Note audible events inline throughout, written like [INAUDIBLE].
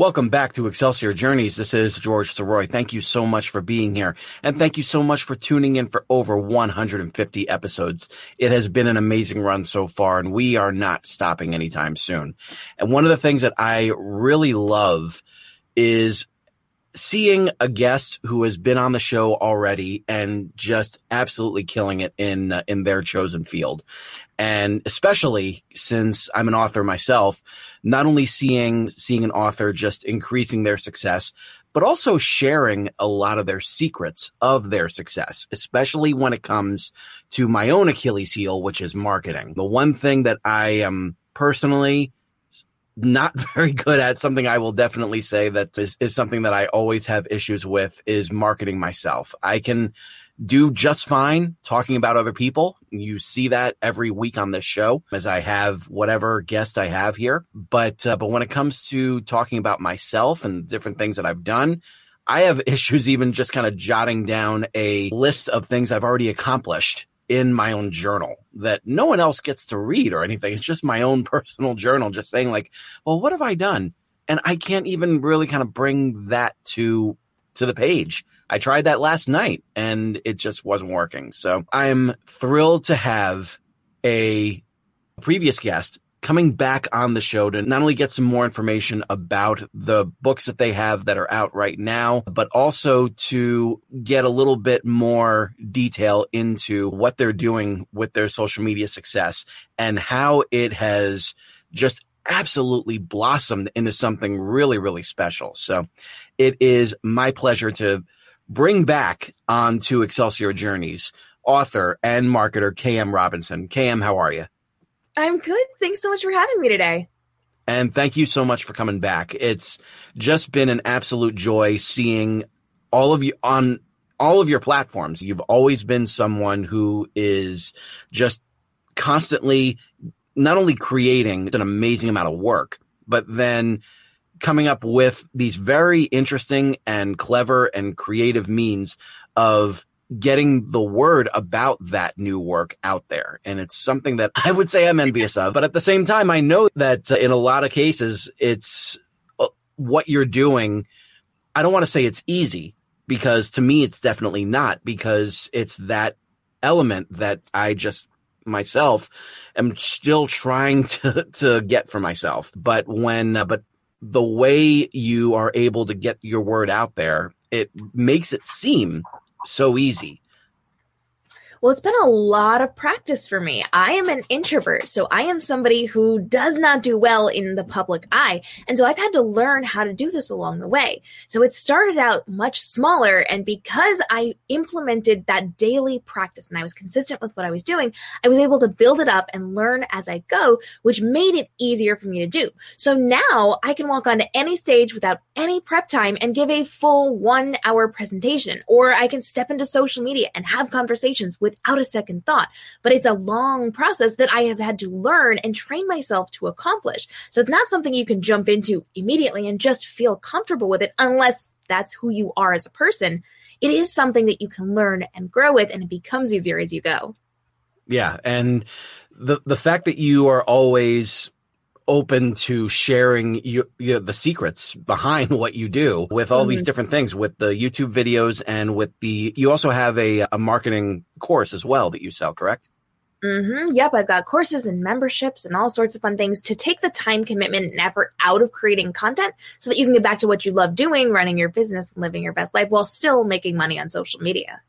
Welcome back to Excelsior Journeys. This is George Sirois. Thank you so much for being here. And thank you so much for tuning in for over 150 episodes. It has been an amazing run so far, and we are not stopping anytime soon. And one of the things that I really love is seeing a guest who has been on the show already and just absolutely killing it in uh, in their chosen field and especially since I'm an author myself not only seeing seeing an author just increasing their success but also sharing a lot of their secrets of their success especially when it comes to my own Achilles heel which is marketing. The one thing that I am personally not [LAUGHS] very good at something I will definitely say that is, is something that I always have issues with is marketing myself. I can do just fine talking about other people. You see that every week on this show as I have whatever guest I have here. But, uh, but when it comes to talking about myself and different things that I've done, I have [LAUGHS] issues even just kind of jotting down a list of things I've already accomplished in my own journal that no one else gets to read or anything. It's just my own [LAUGHS] personal journal, just saying like, well, what have I done? And I can't even really kind of bring that to to the page. I tried that last night and it just wasn't working. So I'm thrilled to have a previous guest coming back on the show to not only get some more information about the books that they have that are out right now, but also to get a little bit more detail into what they're doing with their social media success and how it has just absolutely blossomed into something really, really special. So it is my pleasure to bring back onto Excelsior Journeys author and marketer KM Robinson. KM, how are you? I'm good. Thanks so much for having me today. And thank you so much for coming back. It's just been an absolute joy seeing all of you on all of your platforms. You've always been someone who is just constantly not only creating an amazing amount of work, but then coming up with these very interesting and clever and creative means of getting the word about that new work out there. And it's something that I would say I'm envious of. But at the same time, I know that uh, in a lot of cases, it's uh, what you're doing. I don't want to say it's easy because to me, it's definitely not because it's that element that I just myself am still trying [LAUGHS] to, to get for myself. But when, uh, but the way you are able to get your word out there, it makes it seem so easy. Well, it's been a lot of practice for me. I am an introvert, so I am somebody who does not do well in the public eye. And so I've had to learn how to do this along the way. So it started out much smaller. And because I implemented that daily practice and I was consistent with what I was doing, I was able to build it up and learn as I go, which made it easier for me to do. So now I can walk onto any stage without any prep time and give a full one hour presentation, or I can step into social media and have conversations with without a second thought. But it's a long process that I have had to learn and train myself to accomplish. So it's not something you can jump into immediately and just feel comfortable with it unless that's who you are as a person. It is something that you can learn and grow with, and it becomes easier as you go. Yeah, and the the fact that you are always open to sharing you, you, the secrets behind [LAUGHS] what you do with all mm-hmm. these different things with the YouTube videos and with the you also have a a marketing course as well that you sell, correct? Mm-hmm. Yep, I've got courses and memberships and all sorts of fun things to take the time commitment and effort out of creating content so that you can get back to what you love doing, running your business and living your best life while still making money on social media.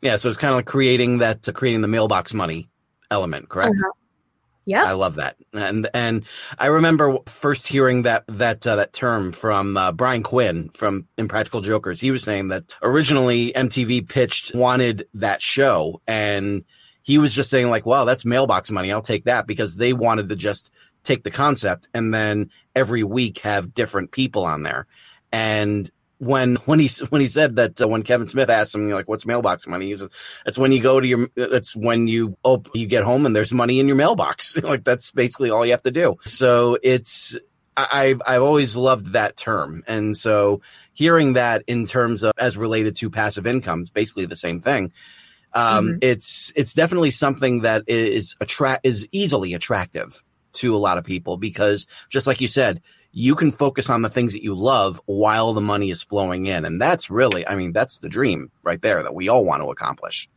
Yeah, so it's kind of like creating that uh, creating the mailbox money element, correct? Uh-huh. Yeah. I love that. And and I remember first hearing that that uh, that term from uh, Brian Quinn from Impractical Jokers. He was saying that originally MTV pitched wanted that show and he was just saying like, "Wow, that's mailbox money. I'll take that" because they wanted to just take the concept and then every week have different people on there. And when when he when he said that uh, when Kevin Smith asked him like what's mailbox money? He says that's when you go to your that's when you oh you get home and there's money in your mailbox. [LAUGHS] Like that's basically all you have to do. So it's I've I've always loved that term. And so hearing that in terms of as related to passive income is basically the same thing. Um, mm-hmm. it's it's definitely something that is attract is easily attractive to a lot of people because just like you said you can focus on the things that you love while the money is flowing in. And that's really, I mean, that's the dream right there that we all want to accomplish.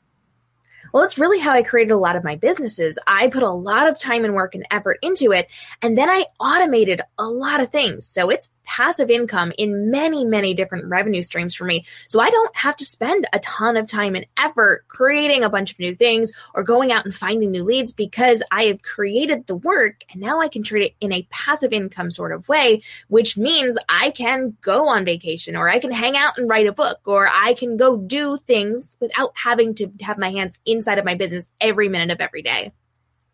Well, that's really how I created a lot of my businesses. I put a lot of time and work and effort into it, and then I automated a lot of things. So it's passive income in many, many different revenue streams for me. So I don't have to spend a ton of time and effort creating a bunch of new things or going out and finding new leads because I have created the work and now I can treat it in a passive income sort of way, which means I can go on vacation or I can hang out and write a book or I can go do things without having to have my hands inside of my business every minute of every day.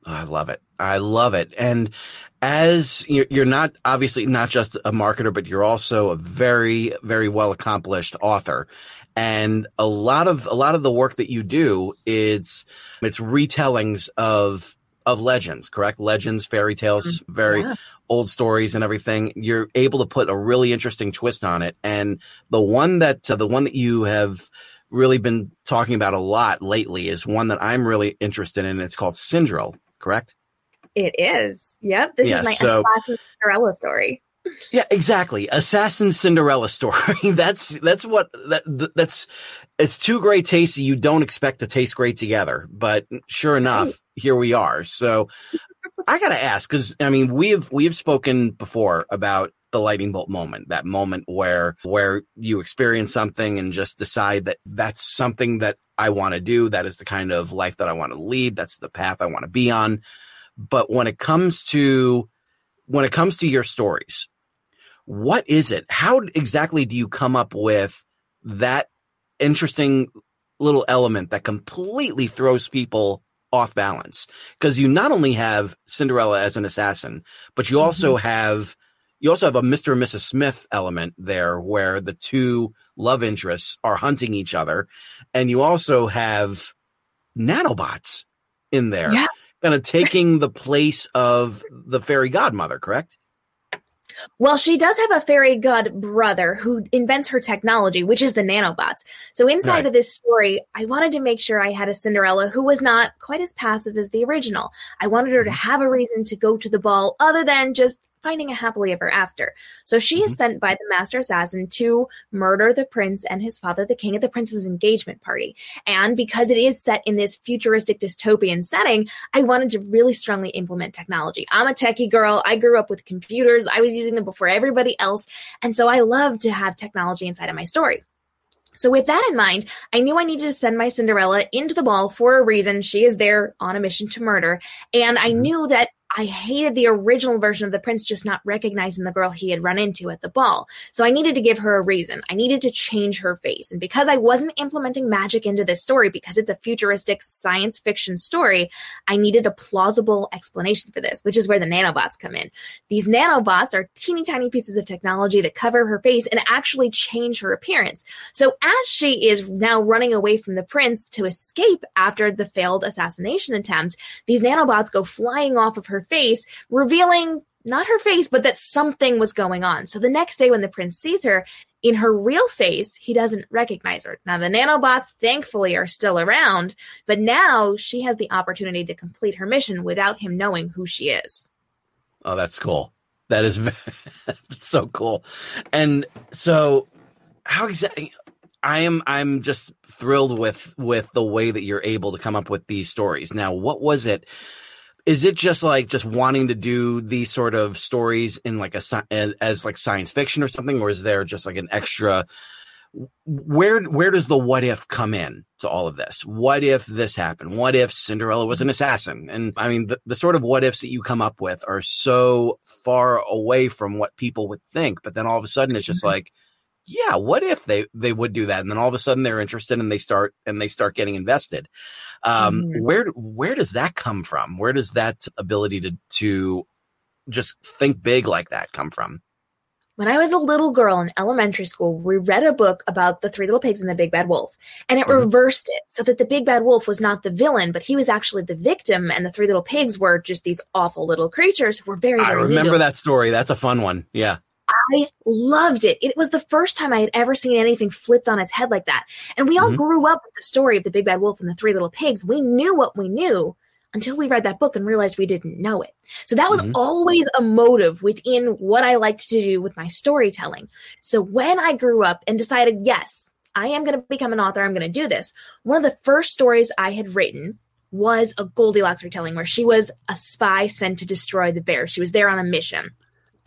I love it. I love it. And as you're not obviously not just a marketer, but you're also a very, very well accomplished author. And a lot of a lot of the work that you do is it's retellings of of legends, correct? Legends, fairy tales, mm, very yeah. old stories and everything. You're able to put a really interesting twist on it. And the one that uh, the one that you have really been talking about a lot lately is one that I'm really interested in. It's called Cinderella, correct? It is. Yep. This yeah, is my so, Assassin Cinderella story. Yeah, exactly. Assassin Cinderella story. [LAUGHS] that's that's what that that's it's two great tastes you don't expect to taste great together, but sure enough, right. here we are. So I got to ask cuz I mean, we've we've spoken before about the lightning bolt moment, that moment where where you experience something and just decide that that's something that I want to do, that is the kind of life that I want to lead, that's the path I want to be on. But when it comes to when it comes to your stories, what is it? How exactly do you come up with that interesting little element that completely throws people off balance? Because you not only have Cinderella as an assassin, but you also mm-hmm. have you also have a Mr. and Mrs. Smith element there where the two love interests are hunting each other. And you also have nanobots in there. Yeah kind of taking the place of the fairy godmother, correct? Well, she does have a fairy god brother who invents her technology, which is the nanobots. So inside right. of this story, I wanted to make sure I had a Cinderella who was not quite as passive as the original. I wanted her to mm-hmm. have a reason to go to the ball other than just finding a happily ever after. So she mm-hmm. is sent by the master assassin to murder the prince and his father, the king, at the prince's engagement party. And because it is set in this futuristic dystopian setting, I wanted to really strongly implement technology. I'm a techie girl. I grew up with computers. I was using them before everybody else. And so I love to have technology inside of my story. So with that in mind, I knew I needed to send my Cinderella into the ball for a reason. She is there on a mission to murder. And I mm-hmm. knew that I hated the original version of the prince just not recognizing the girl he had run into at the ball. So I needed to give her a reason. I needed to change her face. And because I wasn't implementing magic into this story, because it's a futuristic science fiction story, I needed a plausible explanation for this, which is where the nanobots come in. These nanobots are teeny tiny pieces of technology that cover her face and actually change her appearance. So as she is now running away from the prince to escape after the failed assassination attempt, these nanobots go flying off of her face, revealing not her face, but that something was going on. So the next day, when the prince sees her in her real face, he doesn't recognize her. Now, the nanobots, thankfully, are still around, but now she has the opportunity to complete her mission without him knowing who she is. Oh, that's cool. That is [LAUGHS] so cool. And so, how exactly? I am I'm just thrilled with with the way that you're able to come up with these stories. Now, what was it is it just like just wanting to do these sort of stories in like a as, as like science fiction or something or is there just like an extra where where does the what if come in to all of this? What if this happened? What if Cinderella was an assassin? And I mean, the, the sort of what ifs that you come up with are so far away from what people would think. But then all of a sudden, it's just Mm-hmm. like, yeah, what if they they would do that? And then all of a sudden, they're interested and they start and they start getting invested. Um, Mhm. Where where does that come from? Where does that ability to to just think big like that come from? When I was a little girl in elementary school, we read a book about the three little pigs and the big bad wolf, and it Mhm. reversed it so that the big bad wolf was not the villain, but he was actually the victim, and the three little pigs were just these awful little creatures who were very, I remember little. that story. That's a fun one. Yeah. I loved it. It was the first time I had ever seen anything flipped on its head like that. And we all Mhm. grew up with the story of the big bad wolf and the three little pigs. We knew what we knew until we read that book and realized we didn't know it. So that was Mhm. always a motive within what I liked to do with my storytelling. So when I grew up and decided, yes, I am going to become an author, I'm going to do this, one of the first stories I had written was a Goldilocks retelling where she was a spy sent to destroy the bear. She was there on a mission.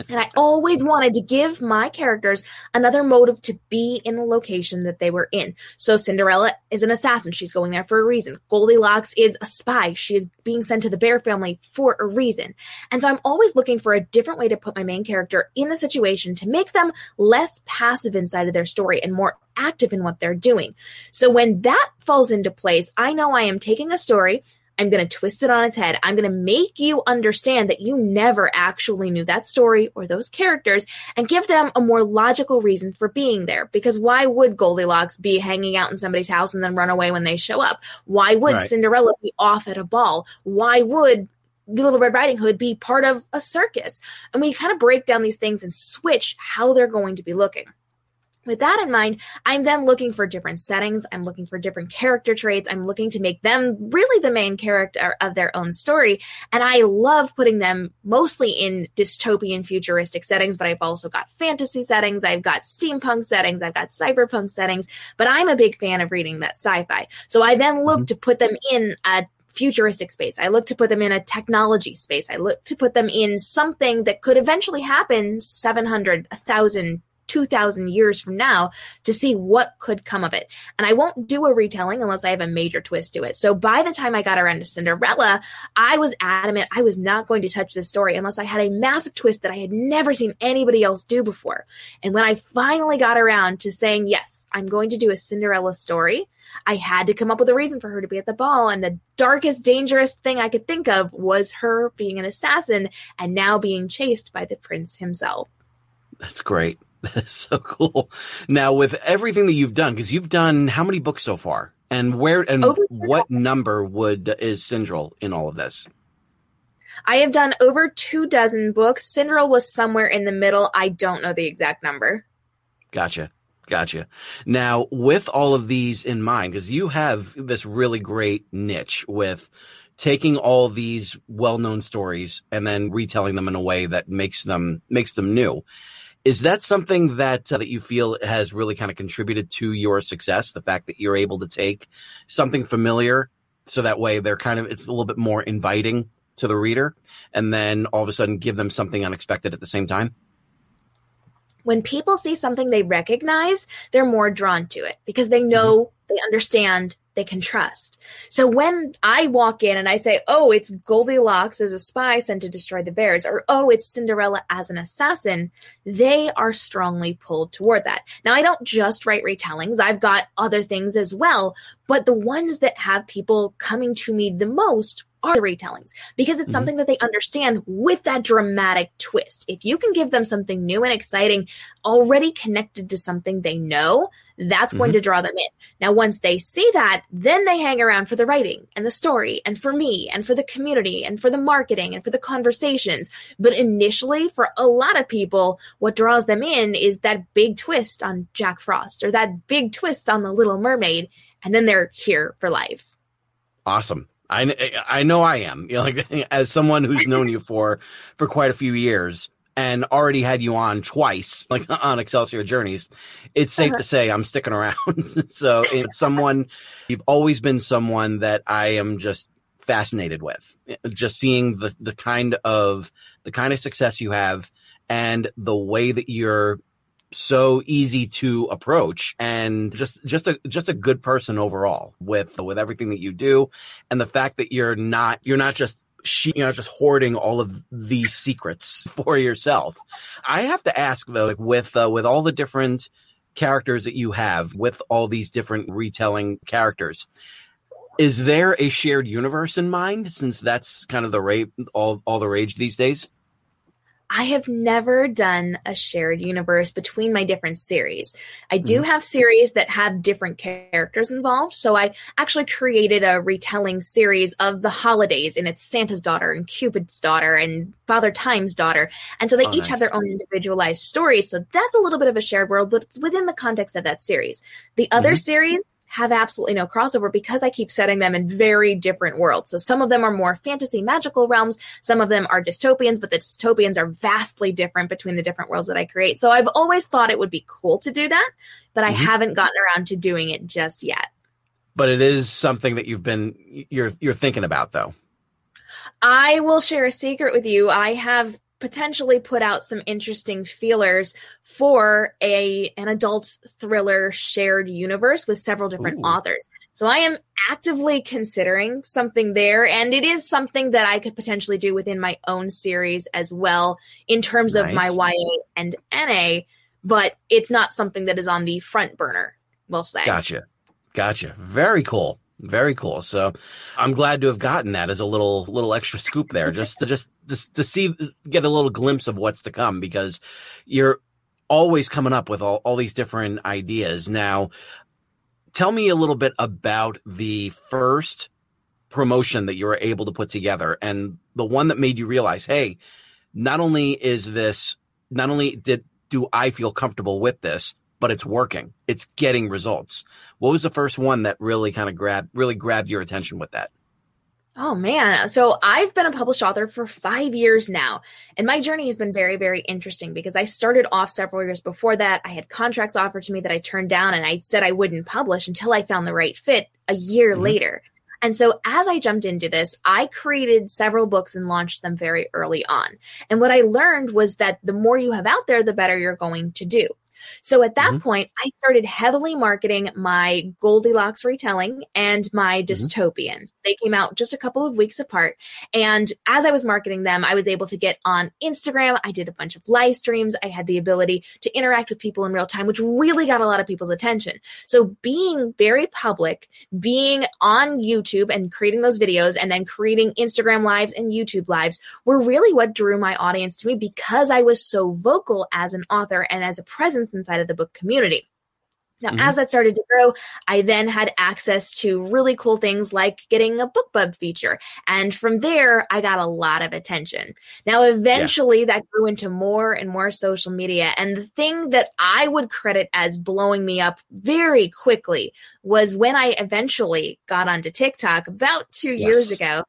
And I always wanted to give my characters another motive to be in the location that they were in. So Cinderella is an assassin. She's going there for a reason. Goldilocks is a spy. She is being sent to the bear family for a reason. And so I'm always looking for a different way to put my main character in the situation to make them less passive inside of their story and more active in what they're doing. So when that falls into place, I know I am taking a story I'm going to twist it on its head. I'm going to make you understand that you never actually knew that story or those characters and give them a more logical reason for being there. Because why would Goldilocks be hanging out in somebody's house and then run away when they show up? Why would Right. Cinderella be off at a ball? Why would Little Red Riding Hood be part of a circus? And we kind of break down these things and switch how they're going to be looking. With that in mind, I'm then looking for different settings. I'm looking for different character traits. I'm looking to make them really the main character of their own story. And I love putting them mostly in dystopian futuristic settings, but I've also got fantasy settings. I've got steampunk settings. I've got cyberpunk settings, but I'm a big fan of reading that sci-fi. So I then look mm-hmm. to put them in a futuristic space. I look to put them in a technology space. I look to put them in something that could eventually happen 700, 1000, 2000 years from now to see what could come of it. And I won't do a retelling unless I have a major twist to it. So by the time I got around to Cinderella, I was adamant I was not going to touch this story unless I had a massive twist that I had never seen anybody else do before. And when I finally got around to saying, yes, I'm going to do a Cinderella story, I had to come up with a reason for her to be at the ball. And the darkest, dangerous thing I could think of was her being an assassin and now being chased by the prince himself. That's great. That is [LAUGHS] so cool. Now, with everything that you've done, because you've done how many books so far, and where and Over what number would is Syndrel in all of this? I have done over two dozen books. Cinderella was somewhere in the middle. I don't know the exact number. Gotcha. Gotcha. Now, with all of these in mind, because you have this really great niche with taking all these well-known stories and then retelling them in a way that makes them makes them new. Is that something that uh, that you feel has really kind of contributed to your success? The fact that you're able to take something familiar, so that way they're kind of it's a little bit more inviting to the reader, and then all of a sudden give them something unexpected at the same time. When people see something they recognize, they're more drawn to it because they know, they understand, they can trust. So when I walk in and I say, oh, it's Goldilocks as a spy sent to destroy the bears, or oh, it's Cinderella as an assassin, they are strongly pulled toward that. Now, I don't just write retellings, I've got other things as well, but the ones that have people coming to me the most are the retellings because it's Mhm. something that they understand with that dramatic twist. If you can give them something new and exciting, already connected to something they know, that's going to draw them in. Now, once they see that, then they hang around for the writing and the story and for me and for the community and for the marketing and for the conversations. But initially, for a lot of people, what draws them in is that big twist on Jack Frost or that big twist on the Little Mermaid. And then they're here for life. Awesome. I, I know I am. You know, like [LAUGHS] as someone who's known you for for quite a few years and already had you on twice, like [LAUGHS] on Excelsior Journeys, it's safe uh-huh. to say I'm sticking around. [LAUGHS] so it's someone you've always been someone that I am just fascinated with. Eh, just seeing the the kind of the kind of success you have and the way that you're so easy to approach and just just a just a good person overall with with everything that you do and the fact that you're not you're not just she, you know, just hoarding all of these secrets [LAUGHS] for yourself. I have to ask though, like with uh, with all the different characters that you have, with all these different retelling characters, is there a shared universe in mind? Since that's kind of the rate, all all the rage these days. I have never done a shared universe between my different series. I do Mhm. have series that have different characters involved. So I actually created a retelling series of the holidays, and it's Santa's daughter and Cupid's daughter and Father Time's daughter. And so they Oh, each have their own individualized stories. So that's a little bit of a shared world, but it's within the context of that series. The other Mhm. series have absolutely no crossover because I keep setting them in very different worlds. So some of them are more fantasy magical realms, some of them are dystopians, but the dystopians are vastly different between the different worlds that I create. So I've always thought it would be cool to do that, but I Mhm. haven't gotten around to doing it just yet. But it is something that you've been you're you're thinking about though. I will share a secret with you. I have potentially put out some interesting feelers for a an adult thriller shared universe with several different Ooh. authors. So I am actively considering something there and it is something that I could potentially do within my own series as well in terms of my YA and NA, but it's not something that is on the front burner, we'll say. Gotcha. Gotcha. Very cool. Very cool. So I'm glad to have gotten that as a little little extra scoop there, [LAUGHS] just to just just to see get a little glimpse of what's to come because you're always coming up with all, all these different ideas. Now, tell me a little bit about the first promotion that you were able to put together and the one that made you realize, hey, not only is this not only did do I feel comfortable with this, but it's working. It's getting results. What was the first one that really kind of grabbed really grabbed your attention with that? Oh man. So I've been a published author for five years now. And my journey has been very, very interesting because I started off several years before that. I had contracts offered to me that I turned down and I said I wouldn't publish until I found the right fit a year Mhm. later. And so as I jumped into this, I created several books and launched them very early on. And what I learned was that the more you have out there, the better you're going to do. So at that Mhm. point, I started heavily marketing my Goldilocks retelling and my dystopian. They came out just a couple of weeks apart. And as I was marketing them, I was able to get on Instagram. I did a bunch of live streams. I had the ability to interact with people in real time, which really got a lot of people's attention. So being very public, being on YouTube and creating those videos and then creating Instagram lives and YouTube lives were really what drew my audience to me because I was so vocal as an author and as a presence inside of the book community. Now, Mhm. as that started to grow, I then had access to really cool things like getting a BookBub feature. And from there, I got a lot of attention. Now, eventually, that grew into more and more social media. And the thing that I would credit as blowing me up very quickly was when I eventually got onto TikTok about two years ago.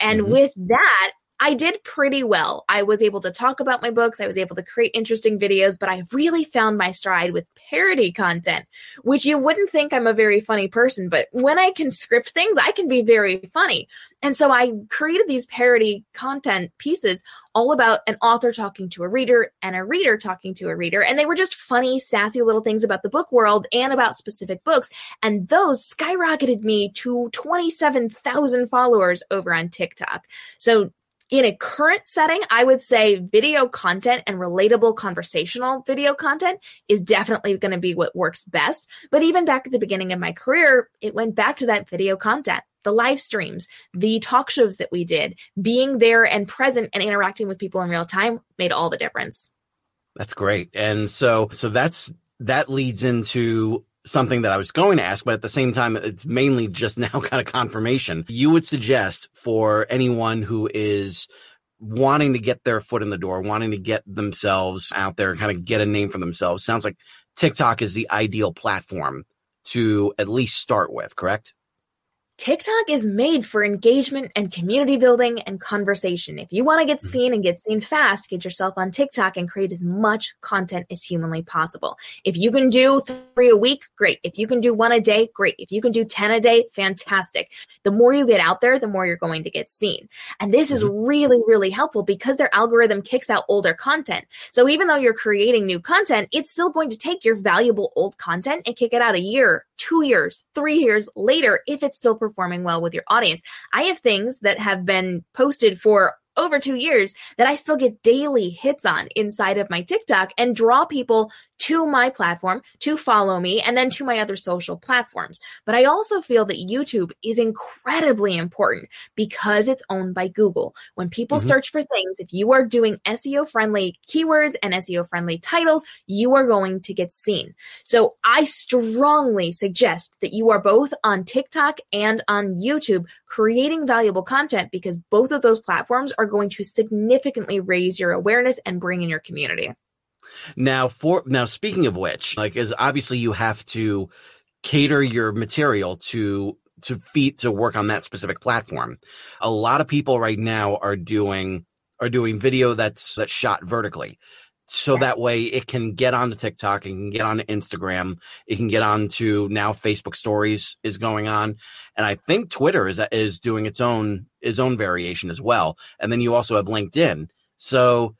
And Mhm. with that, I did pretty well. I was able to talk about my books. I was able to create interesting videos, but I really found my stride with parody content, which you wouldn't think I'm a very funny person, but when I can script things, I can be very funny. And so I created these parody content pieces all about an author talking to a reader and a reader talking to a reader. And they were just funny, sassy little things about the book world and about specific books. And those skyrocketed me to 27,000 followers over on TikTok. So in a current setting, I would say video content and relatable conversational video content is definitely going to be what works best. But even back at the beginning of my career, it went back to that video content. The live streams, the talk shows that we did, being there and present and interacting with people in real time made all the difference. That's great. And so so that's that leads into something that I was going to ask, but at the same time, it's mainly just [LAUGHS] now kind of confirmation. You would suggest for anyone who is wanting to get their foot in the door, wanting to get themselves out there kind of get a name for themselves. Sounds like TikTok is the ideal platform to at least start with, correct? TikTok is made for engagement and community building and conversation. If you want to get Mm-hmm. seen and get seen fast, get yourself on TikTok and create as much content as humanly possible. If you can do three a week, great. If you can do one a day, great. If you can do 10 a day, fantastic. The more you get out there, the more you're going to get seen. And this is really, really helpful because their algorithm kicks out older content. So even though you're creating new content, it's still going to take your valuable old content and kick it out a year, two years, three years later if it's still performing well with your audience. I have things that have been posted for over two years that I still get daily hits on inside of my TikTok and draw people to my platform to follow me and then to my other social platforms. But I also feel that YouTube is incredibly important because it's owned by Google. When people Mhm. search for things, if you are doing SEO friendly keywords and SEO friendly titles, you are going to get seen. So I strongly suggest that you are both on TikTok and on YouTube creating valuable content because both of those platforms are going to significantly raise your awareness and bring in your community. Now, for now, speaking of which, like, is obviously you have to cater your material to to feed to work on that specific platform. A lot of people right now are doing are doing video that's that's shot vertically. So that way it can get onto TikTok, it can get onto Instagram, it can get onto now Facebook stories is going on. And I think Twitter is is doing its own its own variation as well. And then you also have LinkedIn. So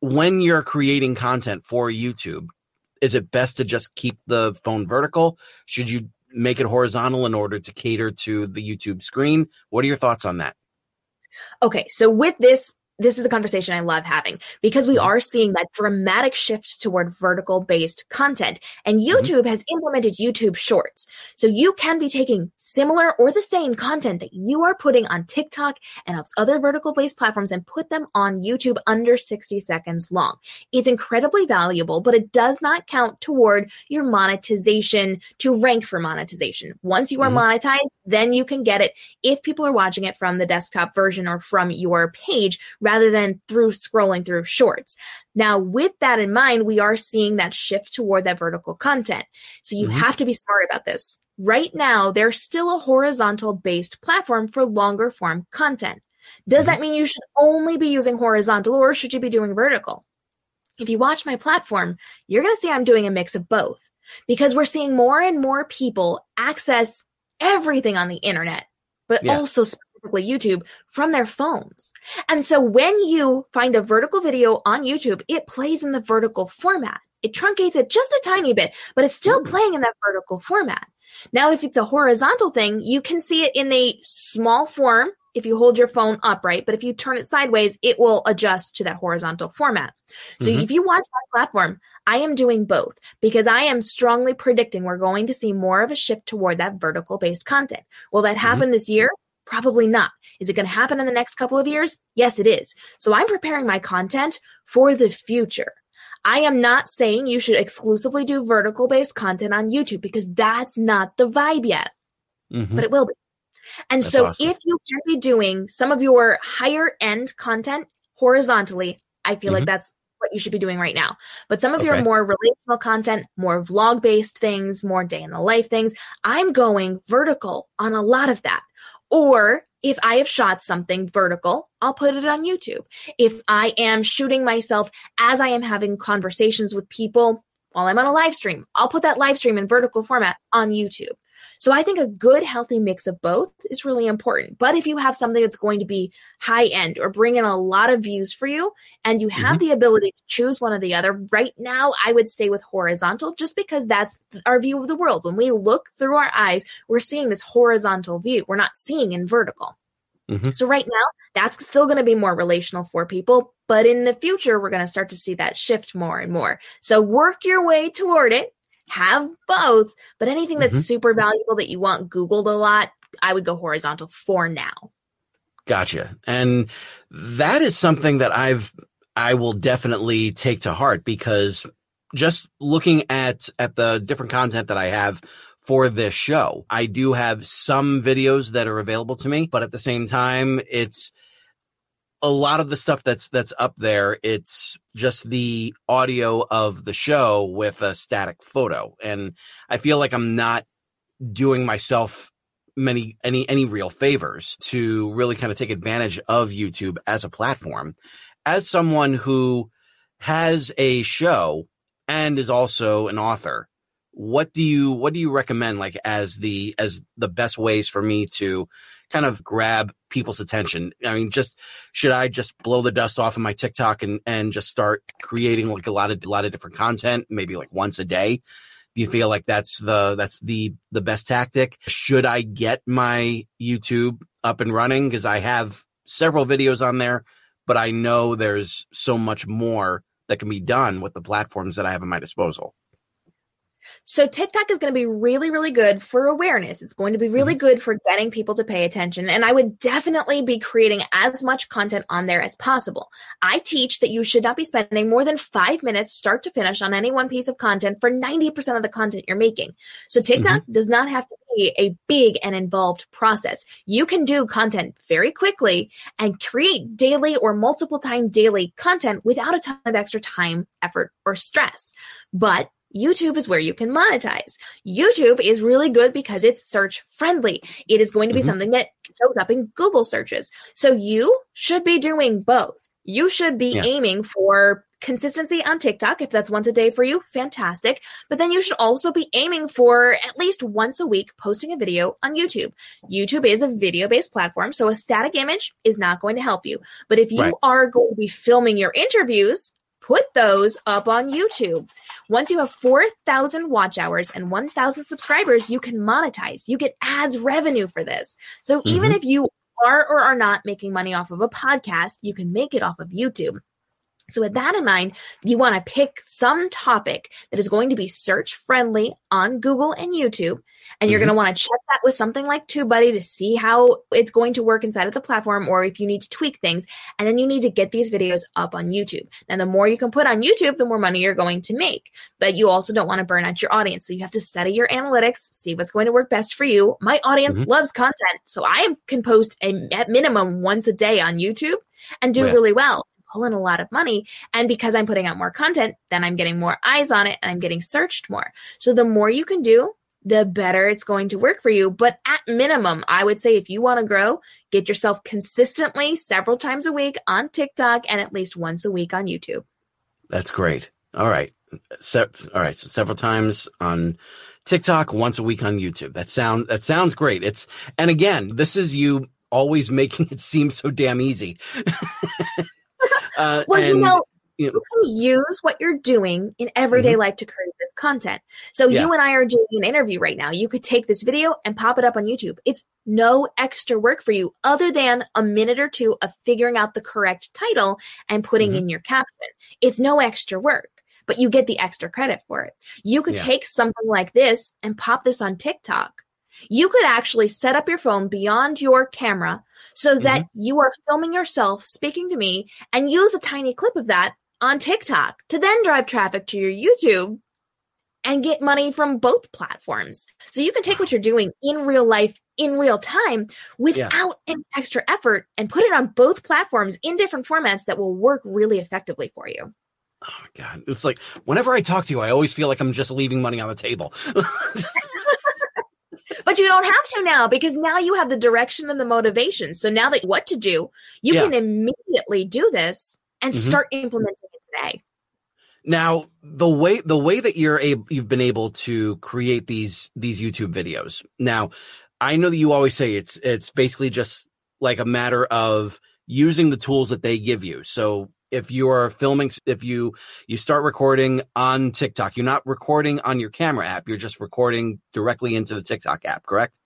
when you're creating content for YouTube, is it best to just keep the phone vertical? Should you make it horizontal in order to cater to the YouTube screen? What are your thoughts on that? Okay, so with this, this is a conversation I love having because we are seeing that dramatic shift toward vertical based content. And YouTube has implemented YouTube Shorts. So you can be taking similar or the same content that you are putting on TikTok and other vertical based platforms and put them on YouTube under 60 seconds long. It's incredibly valuable, but it does not count toward your monetization to rank for monetization. Once you are Mhm. monetized, then you can get it if people are watching it from the desktop version or from your page rather than through scrolling through shorts. Now, with that in mind, we are seeing that shift toward that vertical content. So you Mhm. have to be smart about this. Right now, there's still a horizontal based platform for longer form content. Does Mhm. that mean you should only be using horizontal or should you be doing vertical? If you watch my platform, you're going to see I'm doing a mix of both because we're seeing more and more people access everything on the internet, but Yeah. also specifically YouTube from their phones. And so when you find a vertical video on YouTube, it plays in the vertical format. It truncates it just a tiny bit, but it's still mm-hmm. playing in that vertical format. Now, if it's a horizontal thing, you can see it in a small form if you hold your phone upright, but if you turn it sideways, it will adjust to that horizontal format. So Mhm. if you watch my platform, I am doing both because I am strongly predicting we're going to see more of a shift toward that vertical based content. Will that happen this year? Probably not. Is it going to happen in the next couple of years? Yes, it is. So I'm preparing my content for the future. I am not saying you should exclusively do vertical based content on YouTube because that's not the vibe yet, Mhm. but it will be. And That's so awesome. if you can be doing some of your higher end content horizontally, I feel like Mhm. that's what you should be doing right now. But some of your more relational content, more vlog based things, more day in the life things, I'm going vertical on a lot of that. Or if I have shot something vertical, I'll put it on YouTube. If I am shooting myself as I am having conversations with people while I'm on a live stream, I'll put that live stream in vertical format on YouTube. So I think a good, healthy mix of both is really important. But if you have something that's going to be high end or bring in a lot of views for you, and you have the ability to choose one or the other, right now I would stay with horizontal just because that's our view of the world. When we look through our eyes, we're seeing this horizontal view. We're not seeing in vertical. Mhm. So right now, that's still going to be more relational for people. But in the future, we're going to start to see that shift more and more. So work your way toward it. Have both, but anything that's Mhm. super valuable that you want Googled a lot, I would go horizontal for now. Gotcha. And that is something that I've I will definitely take to heart because just looking at at the different content that I have for this show, I do have some videos that are available to me, but at the same time, it's a lot of the stuff that's that's up there it's just the audio of the show with a static photo and i feel like i'm not doing myself many any any real favors to really kind of take advantage of YouTube as a platform. As someone who has a show and is also an author, what do you what do you recommend like as the as the best ways for me to kind of grab people's attention? I mean, just should I just blow the dust off of my TikTok and and just start creating like a lot of a lot of different content, maybe like once a day? Do you feel like that's the that's the the best tactic? Should I get my YouTube up and running because I have several videos on there, but I know there's so much more that can be done with the platforms that I have at my disposal. So TikTok is going to be really, really good for awareness. It's going to be really Mm-hmm. good for getting people to pay attention. And I would definitely be creating as much content on there as possible. I teach that you should not be spending more than five minutes start to finish on any one piece of content for 90% of the content you're making. So TikTok Mm-hmm. does not have to be a big and involved process. You can do content very quickly and create daily or multiple time daily content without a ton of extra time, effort, or stress. But YouTube is where you can monetize. YouTube is really good because it's search friendly. It is going to be Mhm. something that shows up in Google searches. So you should be doing both. You should be Yeah. aiming for consistency on TikTok. If that's once a day for you, fantastic. But then you should also be aiming for at least once a week posting a video on YouTube. YouTube is a video based platform, so a static image is not going to help you. But if you Right. are going to be filming your interviews, put those up on YouTube. Once you have 4,000 watch hours and 1,000 subscribers, you can monetize. You get ads revenue for this. So even mm-hmm. if you are or are not making money off of a podcast, you can make it off of YouTube. So with that in mind, you want to pick some topic that is going to be search friendly on Google and YouTube. And you're Mhm. going to want to check that with something like TubeBuddy to see how it's going to work inside of the platform or if you need to tweak things. And then you need to get these videos up on YouTube. And the more you can put on YouTube, the more money you're going to make. But you also don't want to burn out your audience. So you have to study your analytics, see what's going to work best for you. My audience Mhm. loves content. So I can post a, at minimum once a day on YouTube and do Yeah. really well. Pull in a lot of money. And because I'm putting out more content, then I'm getting more eyes on it and I'm getting searched more. So the more you can do, the better it's going to work for you. But at minimum, I would say if you want to grow, get yourself consistently several times a week on TikTok and at least once a week on YouTube. That's great. All right. Se- all right. So several times on TikTok, once a week on YouTube. That sound that sounds great. It's and again, this is you always [LAUGHS] making it seem so damn easy. [LAUGHS] uh, Well, you know, you know- you can use what you're doing in everyday life to create this content. So Yeah. you and I are doing an interview right now. You could take this video and pop it up on YouTube. It's no extra work for you other than a minute or two of figuring out the correct title and putting Mhm. in your caption. It's no extra work. But you get the extra credit for it. You could Yeah. take something like this and pop this on TikTok. You could actually set up your phone beyond your camera so mm-hmm. that you are filming yourself speaking to me and use a tiny clip of that on TikTok to then drive traffic to your YouTube and get money from both platforms. So you can take what you're doing in real life in real time without any extra effort and put it on both platforms in different formats that will work really effectively for you. oh my god, it's like whenever I talk to you, I always feel like I'm just leaving money on the table. [LAUGHS] But you don't have to now because now you have the direction and the motivation. So now that what to do, you Yeah. can immediately do this and Mhm. start implementing it today. Now, the way the way that you're able, you've been able to create these these YouTube videos. Now, I know that you always say it's it's basically just like a matter of using the tools that they give you. So if you are filming, if you you start recording on TikTok, you're not recording on your camera app. You're just recording directly into the TikTok app, correct?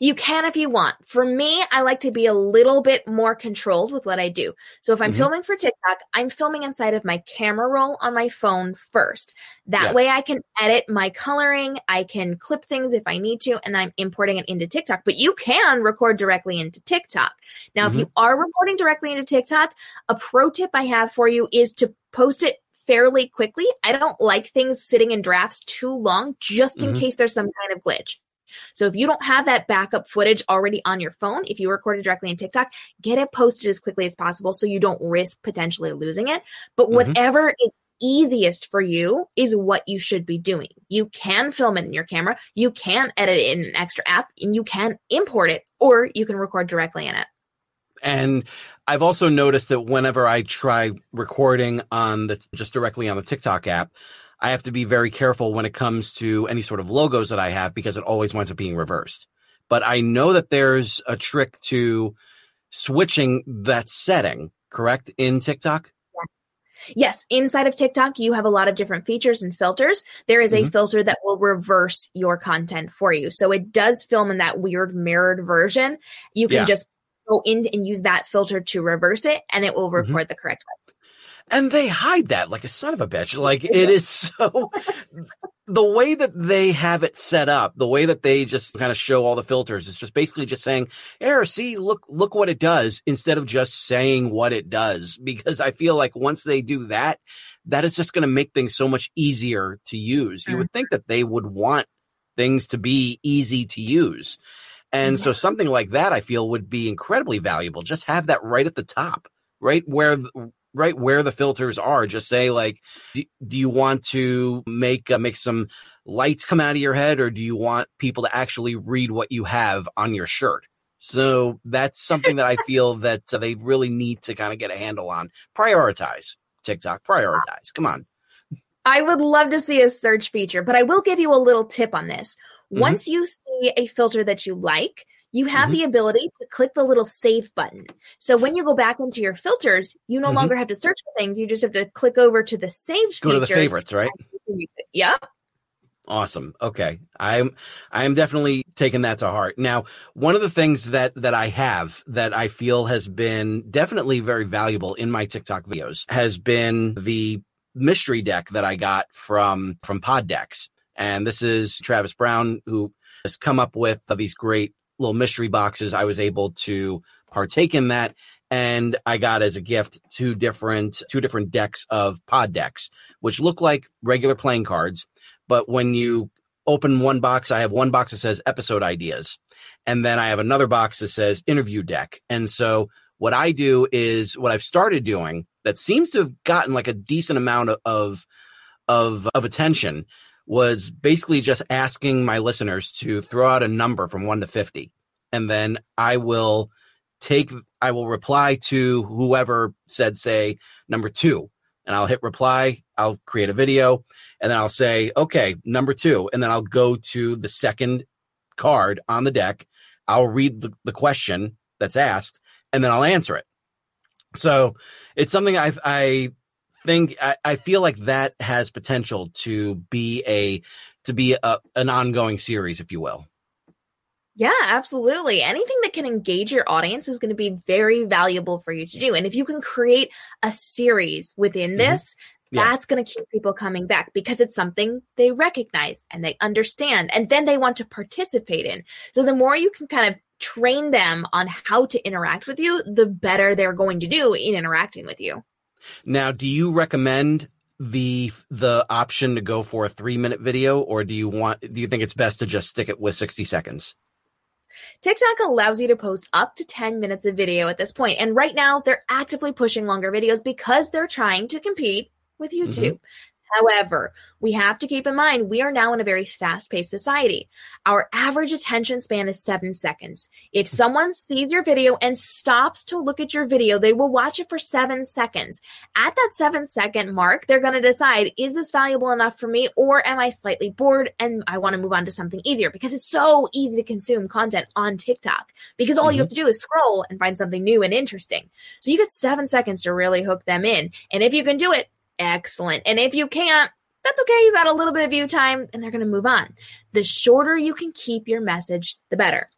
You can if you want. For me, I like to be a little bit more controlled with what I do. So if I'm Mhm. filming for TikTok, I'm filming inside of my camera roll on my phone first. That Yeah. way I can edit my coloring, I can clip things if I need to, and I'm importing it into TikTok. But you can record directly into TikTok. Now, if you are recording directly into TikTok, a pro tip I have for you is to post it fairly quickly. I don't like things sitting in drafts too long just in Mhm. case there's some kind of glitch. So if you don't have that backup footage already on your phone, if you recorded directly in TikTok, get it posted as quickly as possible so you don't risk potentially losing it. But Mhm. whatever is easiest for you is what you should be doing. You can film it in your camera, you can edit it in an extra app, and you can import it, or you can record directly in it. And I've also noticed that whenever I try recording on the just directly on the TikTok app, I have to be very careful when it comes to any sort of logos that I have because it always winds up being reversed. But I know that there's a trick to switching that setting, correct, in TikTok? Yes, inside of TikTok, you have a lot of different features and filters. There is a Mhm. filter that will reverse your content for you. So it does film in that weird mirrored version. You can Yeah. just go in and use that filter to reverse it, and it will record the correct. And they hide that like a son of a bitch. Like it is so [LAUGHS] the way that they have it set up, the way that they just kind of show all the filters it's just basically just saying, "Here, see, look, look what it does," instead of just saying what it does. Because I feel like once they do that, that is just going to make things so much easier to use. You would mm-hmm. think that they would want things to be easy to use. And mm-hmm. so something like that, I feel would be incredibly valuable. Just have that right at the top, right where, the- right where the filters are. Just say like, do, do you want to make, uh, make some lights come out of your head or do you want people to actually read what you have on your shirt? So that's something that I [LAUGHS] feel that uh, they really need to kind of get a handle on. Prioritize TikTok, prioritize. Come on. I would love to see a search feature, but I will give you a little tip on this. Mhm. Once you see a filter that you like, you have Mhm. the ability to click the little save button. So when you go back into your filters, you no Mhm. longer have to search for things. You just have to click over to the saved Go to the favorites, right? Yep. Awesome. Okay. I'm I am definitely taking that to heart. Now, one of the things that that I have that I feel has been definitely very valuable in my TikTok videos has been the mystery deck that I got from from Poddex. And this is Travis Brown who has come up with these great little mystery boxes. I was able to partake in that and I got as a gift two different two different decks of pod decks, which look like regular playing cards but when you open one box, I have one box that says episode ideas, and then I have another box that says interview deck. And so what I do is what I've started doing that seems to have gotten like a decent amount of of of, attention was basically just asking my listeners to throw out a number from 1 to 50 and then I will take I will reply to whoever said say number 2 and I'll hit reply, I'll create a video, and then I'll say, okay, number two. And then I'll go to the second card on the deck. I'll read the, the question that's asked, and then I'll answer it. So it's something I I think I, I feel like that has potential to be a to be a, an ongoing series, if you will. Yeah, absolutely. Anything that can engage your audience is going to be very valuable for you to do. And if you can create a series within mm-hmm. this, Yeah. that's going to keep people coming back because it's something they recognize and they understand and then they want to participate in. So the more you can kind of train them on how to interact with you, the better they're going to do in interacting with you. Now, do you recommend the the option to go for a three minute video, or do you want do you think it's best to just stick it with sixty seconds? TikTok allows you to post up to 10 minutes of video at this point, And right now, they're actively pushing longer videos because they're trying to compete with mm-hmm. YouTube. However, we have to keep in mind we are now in a very fast paced society. Our average attention span is seven seconds. If someone sees your video and stops to look at your video, they will watch it for seven seconds. At that seven second mark, they're going to decide is this valuable enough for me or am I slightly bored and I want to move on to something easier because it's so easy to consume content on TikTok because all you mm-hmm. have to do is scroll and find something new and interesting. So you get seven seconds to really hook them in. And if you can do it, excellent. And if you can't, that's okay. You got a little bit of view time and they're going to move on. The shorter you can keep your message, the better.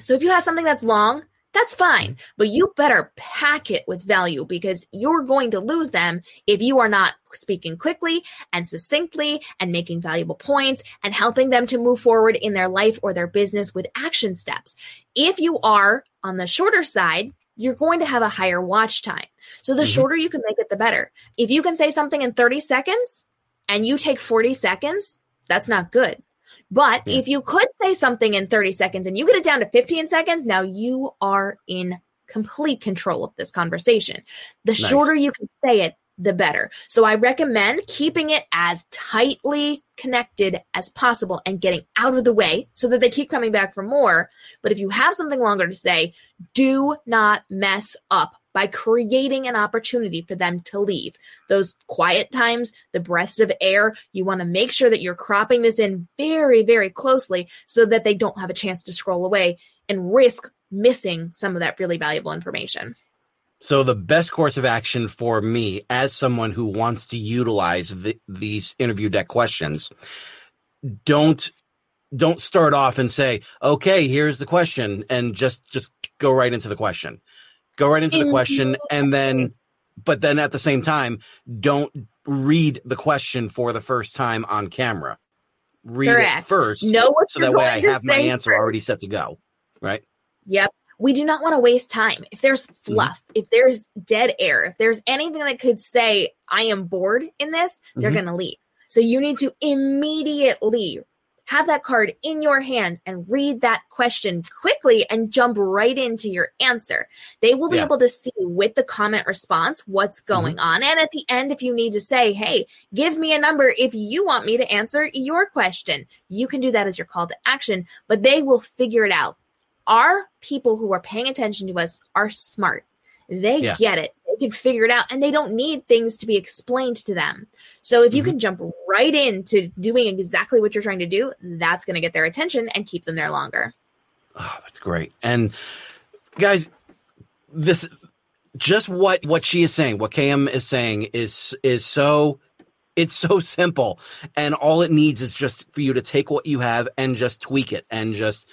So if you have something that's long, that's fine, but you better pack it with value because you're going to lose them if you are not speaking quickly and succinctly and making valuable points and helping them to move forward in their life or their business with action steps. If you are on the shorter side, you're going to have a higher watch time. So the Mhm. shorter you can make it, the better. If you can say something in 30 seconds and you take 40 seconds, that's not good. But Yeah. if you could say something in 30 seconds and you get it down to 15 seconds, now you are in complete control of this conversation. The Nice. shorter you can say it, the better. So I recommend keeping it as tightly connected as possible and getting out of the way so that they keep coming back for more. But if you have something longer to say, do not mess up by creating an opportunity for them to leave. Those quiet times, the breaths of air, you want to make sure that you're cropping this in very, very closely so that they don't have a chance to scroll away and risk missing some of that really valuable information. So the best course of action for me as someone who wants to utilize the, these interview deck questions, don't don't start off and say, "Okay, here's the question," and just just go right into the question. Go right into the question, and then, but then at the same time, don't read the question for the first time on camera. Read Correct. it first, Know what so that way I have my answer first. already set to go. Right? Yep. We do not want to waste time. If there's Mm-hmm. fluff, if there's dead air, if there's anything that could say, I am bored in this, they're Mhm. going to leave. So you need to immediately have that card in your hand and read that question quickly and jump right into your answer. They will be Yeah. able to see with the comment response what's going on. And at the end, if you need to say, hey, give me a number if you want me to answer your question, you can do that as your call to action, but they will figure it out our people who are paying attention to us are smart. They Yeah. get it. They can figure it out and they don't need things to be explained to them. So if you Mm-hmm. can jump right into doing exactly what you're trying to do, that's going to get their attention and keep them there longer. Oh, that's great. And guys, this just what what she is saying, what KM is saying is is so it's so simple. And all it needs is just for you to take what you have and just tweak it and just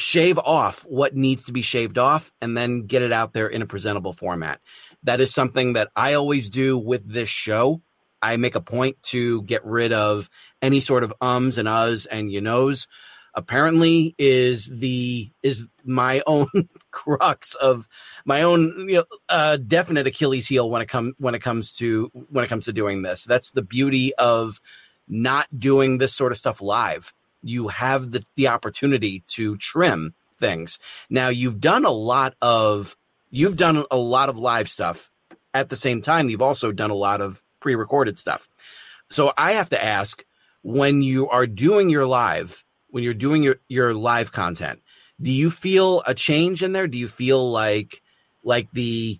shave off what needs to be shaved off and then get it out there in a presentable format. That is something that I always do with this show. I make a point to get rid of any sort of ums and uhs and you knows apparently is the is my [LAUGHS] own crux of my own you know, uh, definite Achilles heel when it come when it comes to when it comes to doing this. That's the beauty of not doing this sort of stuff live. You have the the opportunity to trim things. Now you've done a lot of you've done a lot of live stuff. At the same time, you've also done a lot of pre-recorded stuff. So I have to ask when you are doing your live, when you're doing your, your live content, do you feel a change in there? Do you feel like like the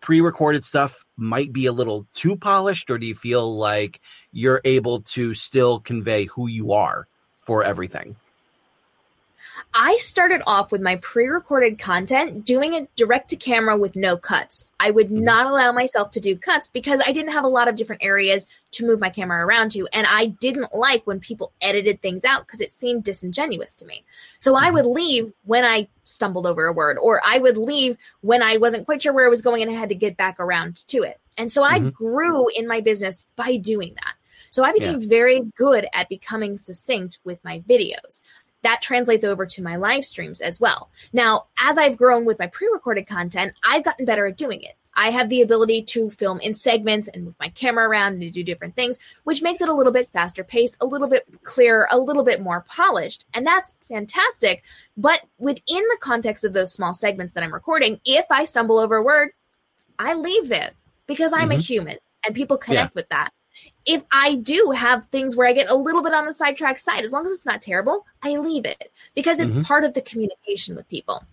pre-recorded stuff might be a little too polished or do you feel like you're able to still convey who you are for everything? I started off with my pre recorded content doing it direct to camera with no cuts. I would not allow myself to do cuts because I didn't have a lot of different areas to move my camera around to. And I didn't like when people edited things out because it seemed disingenuous to me. So I would leave when I stumbled over a word, or I would leave when I wasn't quite sure where I was going and I had to get back around to it. And so I Mhm. grew in my business by doing that. So I became very good at becoming succinct with my videos that translates over to my live streams as well. Now, as I've grown with my pre recorded content, I've gotten better at doing it. I have the ability to film in segments and move my camera around and to do different things, which makes it a little bit faster paced, a little bit clearer, a little bit more polished. And that's fantastic. But within the context of those small segments that I'm recording, if I stumble over a word, I leave it because I'm a Mhm. human and people connect with that if I do have things where I get a little bit on the sidetrack side, as long as it's not terrible, I leave it because it's Mhm. part of the communication with people.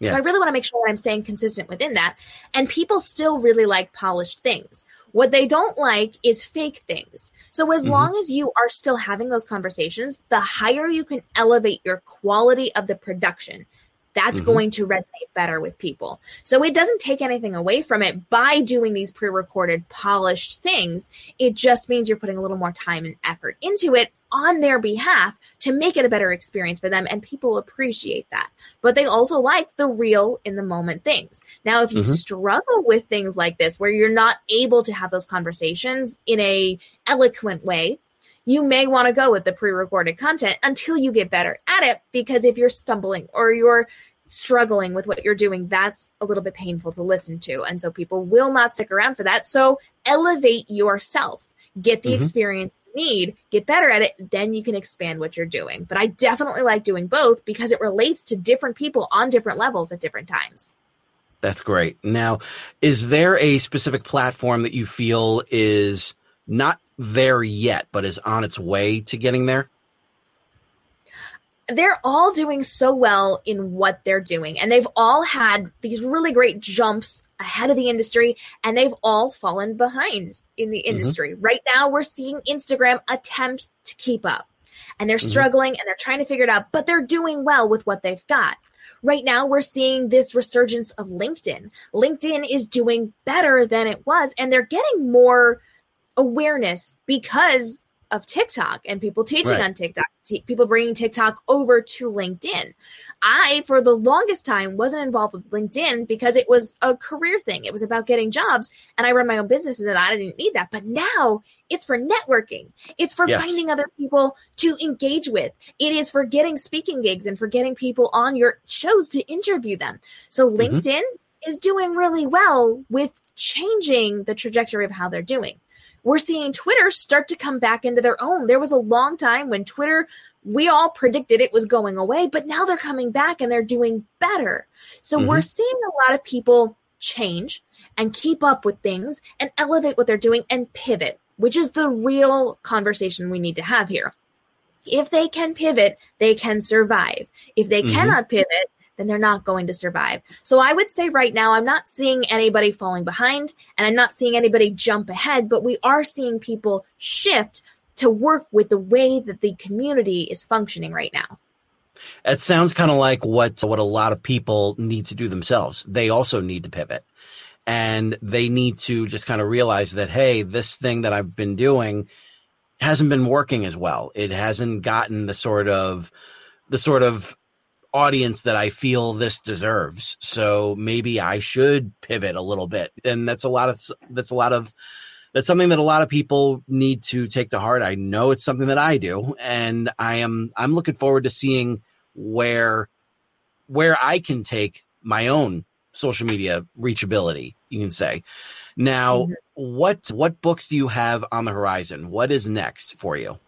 Yeah. So I really want to make sure that I'm staying consistent within that. And people still really like polished things. What they don't like is fake things. So as Mhm. long as you are still having those conversations, the higher you can elevate your quality of the production, that's Mhm. going to resonate better with people. So it doesn't take anything away from it by doing these pre recorded, polished things. It just means you're putting a little more time and effort into it on their behalf to make it a better experience for them. And people appreciate that. But they also like the real in the moment things. Now, if you Mhm. struggle with things like this, where you're not able to have those conversations in a eloquent way, you may want to go with the pre-recorded content until you get better at it because if you're stumbling or you're struggling with what you're doing that's a little bit painful to listen to and so people will not stick around for that so elevate yourself get the Mhm. experience you need get better at it then you can expand what you're doing but i definitely like doing both because it relates to different people on different levels at different times That's great. Now, is there a specific platform that you feel is not there yet, but is on its way to getting there? they're all doing so well in what they're doing and they've all had these really great jumps ahead of the industry and they've all fallen behind in the industry. Mm-hmm. Right now we're seeing Instagram attempt to keep up and they're mm-hmm. struggling and they're trying to figure it out, but they're doing well with what they've got. Right now we're seeing this resurgence of LinkedIn. LinkedIn is doing better than it was and they're getting more awareness because of TikTok and people teaching right. on TikTok, t- people bringing TikTok over to LinkedIn. I, for the longest time, wasn't involved with LinkedIn because it was a career thing. It was about getting jobs, and I run my own businesses, and I didn't need that. But now it's for networking. It's for yes. finding other people to engage with. It is for getting speaking gigs and for getting people on your shows to interview them. So mm-hmm. LinkedIn mm-hmm. is doing really well with changing the trajectory of how they're doing we're seeing Twitter start to come back into their own. There was a long time when Twitter, we all predicted it was going away, but now they're coming back and they're doing better. So mm-hmm. we're seeing a lot of people change and keep up with things and elevate what they're doing and pivot, which is the real conversation we need to have here. If they can pivot, they can survive. If they mm-hmm. cannot pivot, then they're not going to survive. So I would say right now, I'm not seeing anybody falling behind and I'm not seeing anybody jump ahead, but we are seeing people shift to work with the way that the community is functioning right now. It sounds kind of like what what a lot of people need to do themselves. They also need to pivot. And they need to just kind of realize that hey, this thing that I've been doing hasn't been working as well. It hasn't gotten the sort of the sort of audience that I feel this deserves. So maybe I should pivot a little bit. And that's a lot of that's a lot of that's something that a lot of people need to take to heart. I know it's something that I do and I am I'm looking forward to seeing where where I can take my own social media reachability, you can say. Now, mm-hmm. what what books do you have on the horizon? What is next for you?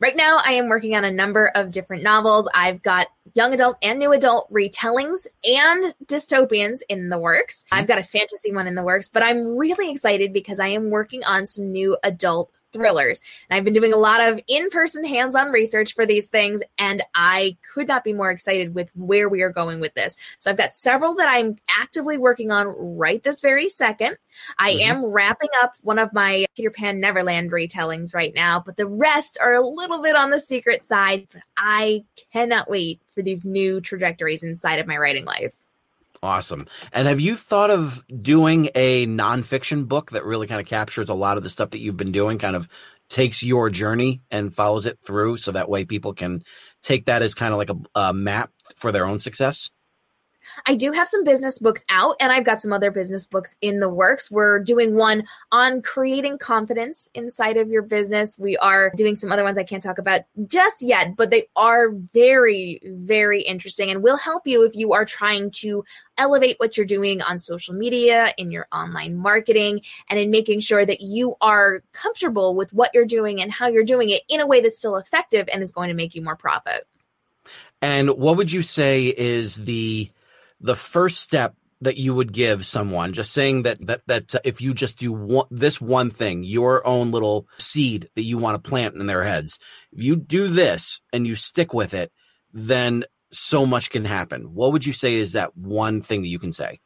Right now, I am working on a number of different novels. I've got young adult and new adult retellings and dystopians in the works. Mm-hmm. I've got a fantasy one in the works, but I'm really excited because I am working on some new adult thrillers. And I've been doing a lot of in person, hands on research for these things, and I could not be more excited with where we are going with this. So I've got several that I'm actively working on right this very second. I mm-hmm. am wrapping up one of my Peter Pan Neverland retellings right now, but the rest are a little bit on the secret side. But I cannot wait for these new trajectories inside of my writing life. Awesome. And have you thought of doing a nonfiction book that really kind of captures a lot of the stuff that you've been doing, kind of takes your journey and follows it through so that way people can take that as kind of like a, a map for their own success? I do have some business books out, and I've got some other business books in the works. We're doing one on creating confidence inside of your business. We are doing some other ones I can't talk about just yet, but they are very, very interesting and will help you if you are trying to elevate what you're doing on social media, in your online marketing, and in making sure that you are comfortable with what you're doing and how you're doing it in a way that's still effective and is going to make you more profit. And what would you say is the the first step that you would give someone just saying that that that uh, if you just do one, this one thing your own little seed that you want to plant in their heads if you do this and you stick with it then so much can happen. What would you say is that one thing that you can say?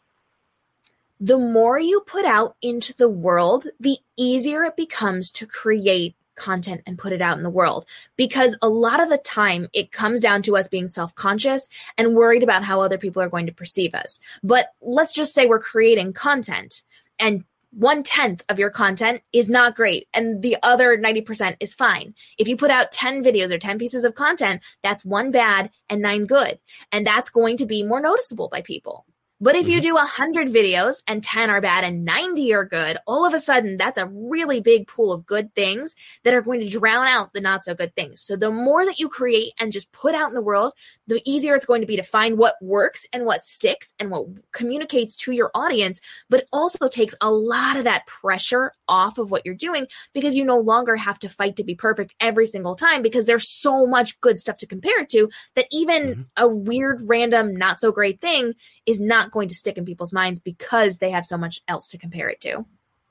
The more you put out into the world the easier it becomes to create content and put it out in the world because a lot of the time it comes down to us being self-conscious and worried about how other people are going to perceive us but let's just say we're creating content and one tenth of your content is not great and the other 90% is fine. If you put out 10 videos or 10 pieces of content, that's one bad and nine good. And that's going to be more noticeable by people. But if you mm-hmm. do 100 videos and 10 are bad and 90 are good, all of a sudden that's a really big pool of good things that are going to drown out the not so good things. So the more that you create and just put out in the world, the easier it's going to be to find what works and what sticks and what communicates to your audience, but also takes a lot of that pressure off of what you're doing because you no longer have to fight to be perfect every single time because there's so much good stuff to compare it to that even mm-hmm. a weird, random, not so great thing is not going to stick in people's minds because they have so much else to compare it to.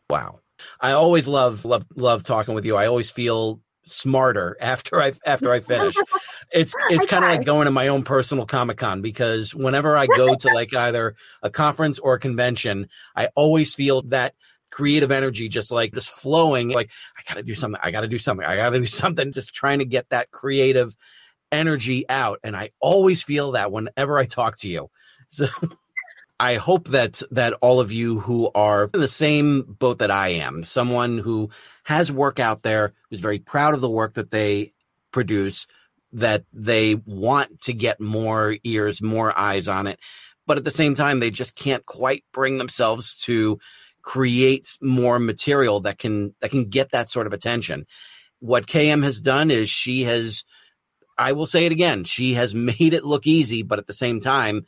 Wow. I always love love love talking with you. I always feel smarter [LAUGHS] after I after I finish. [LAUGHS] It's it's kind of like going to my own personal Comic Con because whenever I go to like [LAUGHS] either a conference or a convention, I always feel that creative energy just like just flowing like I got to do something. I got to do something. I got to do something just trying to get that creative energy out and I always feel that whenever I talk to you. So I hope that that all of you who are in the same boat that I am, someone who has work out there, who's very proud of the work that they produce, that they want to get more ears, more eyes on it, but at the same time they just can't quite bring themselves to create more material that can that can get that sort of attention. What KM has done is she has I will say it again, she has [LAUGHS] made it look easy, but at the same time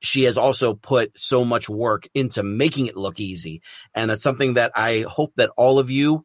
she has also put so much work into making it look easy. And that's something that I hope that all of you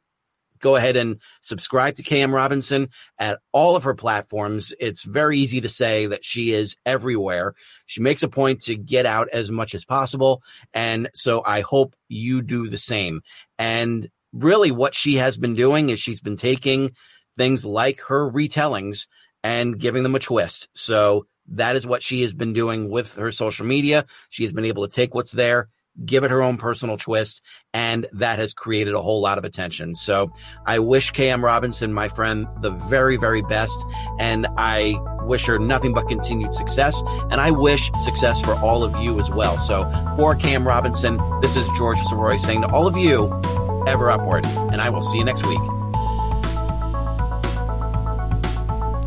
go ahead and subscribe to KM Robinson at all of her platforms. It's very easy to say that she is everywhere. She makes a point to get out as much as possible. And so I hope you do the same. And really what she has been doing is she's been taking things like her retellings and giving them a twist. So that is what she has been doing with her social media. She has been able to take what's there, give it her own personal twist, and that has created a whole lot of attention. So I wish KM Robinson, my friend, the very, very best. And I wish her nothing but continued success. And I wish success for all of you as well. So for KM Robinson, this is George Sirois saying to all of you, ever upward. And I will see you next week.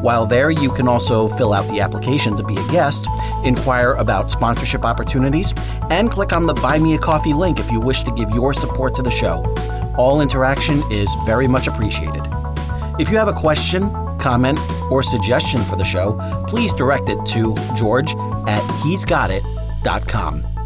While there, you can also fill out the application to be a guest, inquire about sponsorship opportunities, and click on the Buy Me a Coffee link if you wish to give your support to the show. All interaction is very much appreciated. If you have a question, comment, or suggestion for the show, please direct it to george at he'sgotit.com.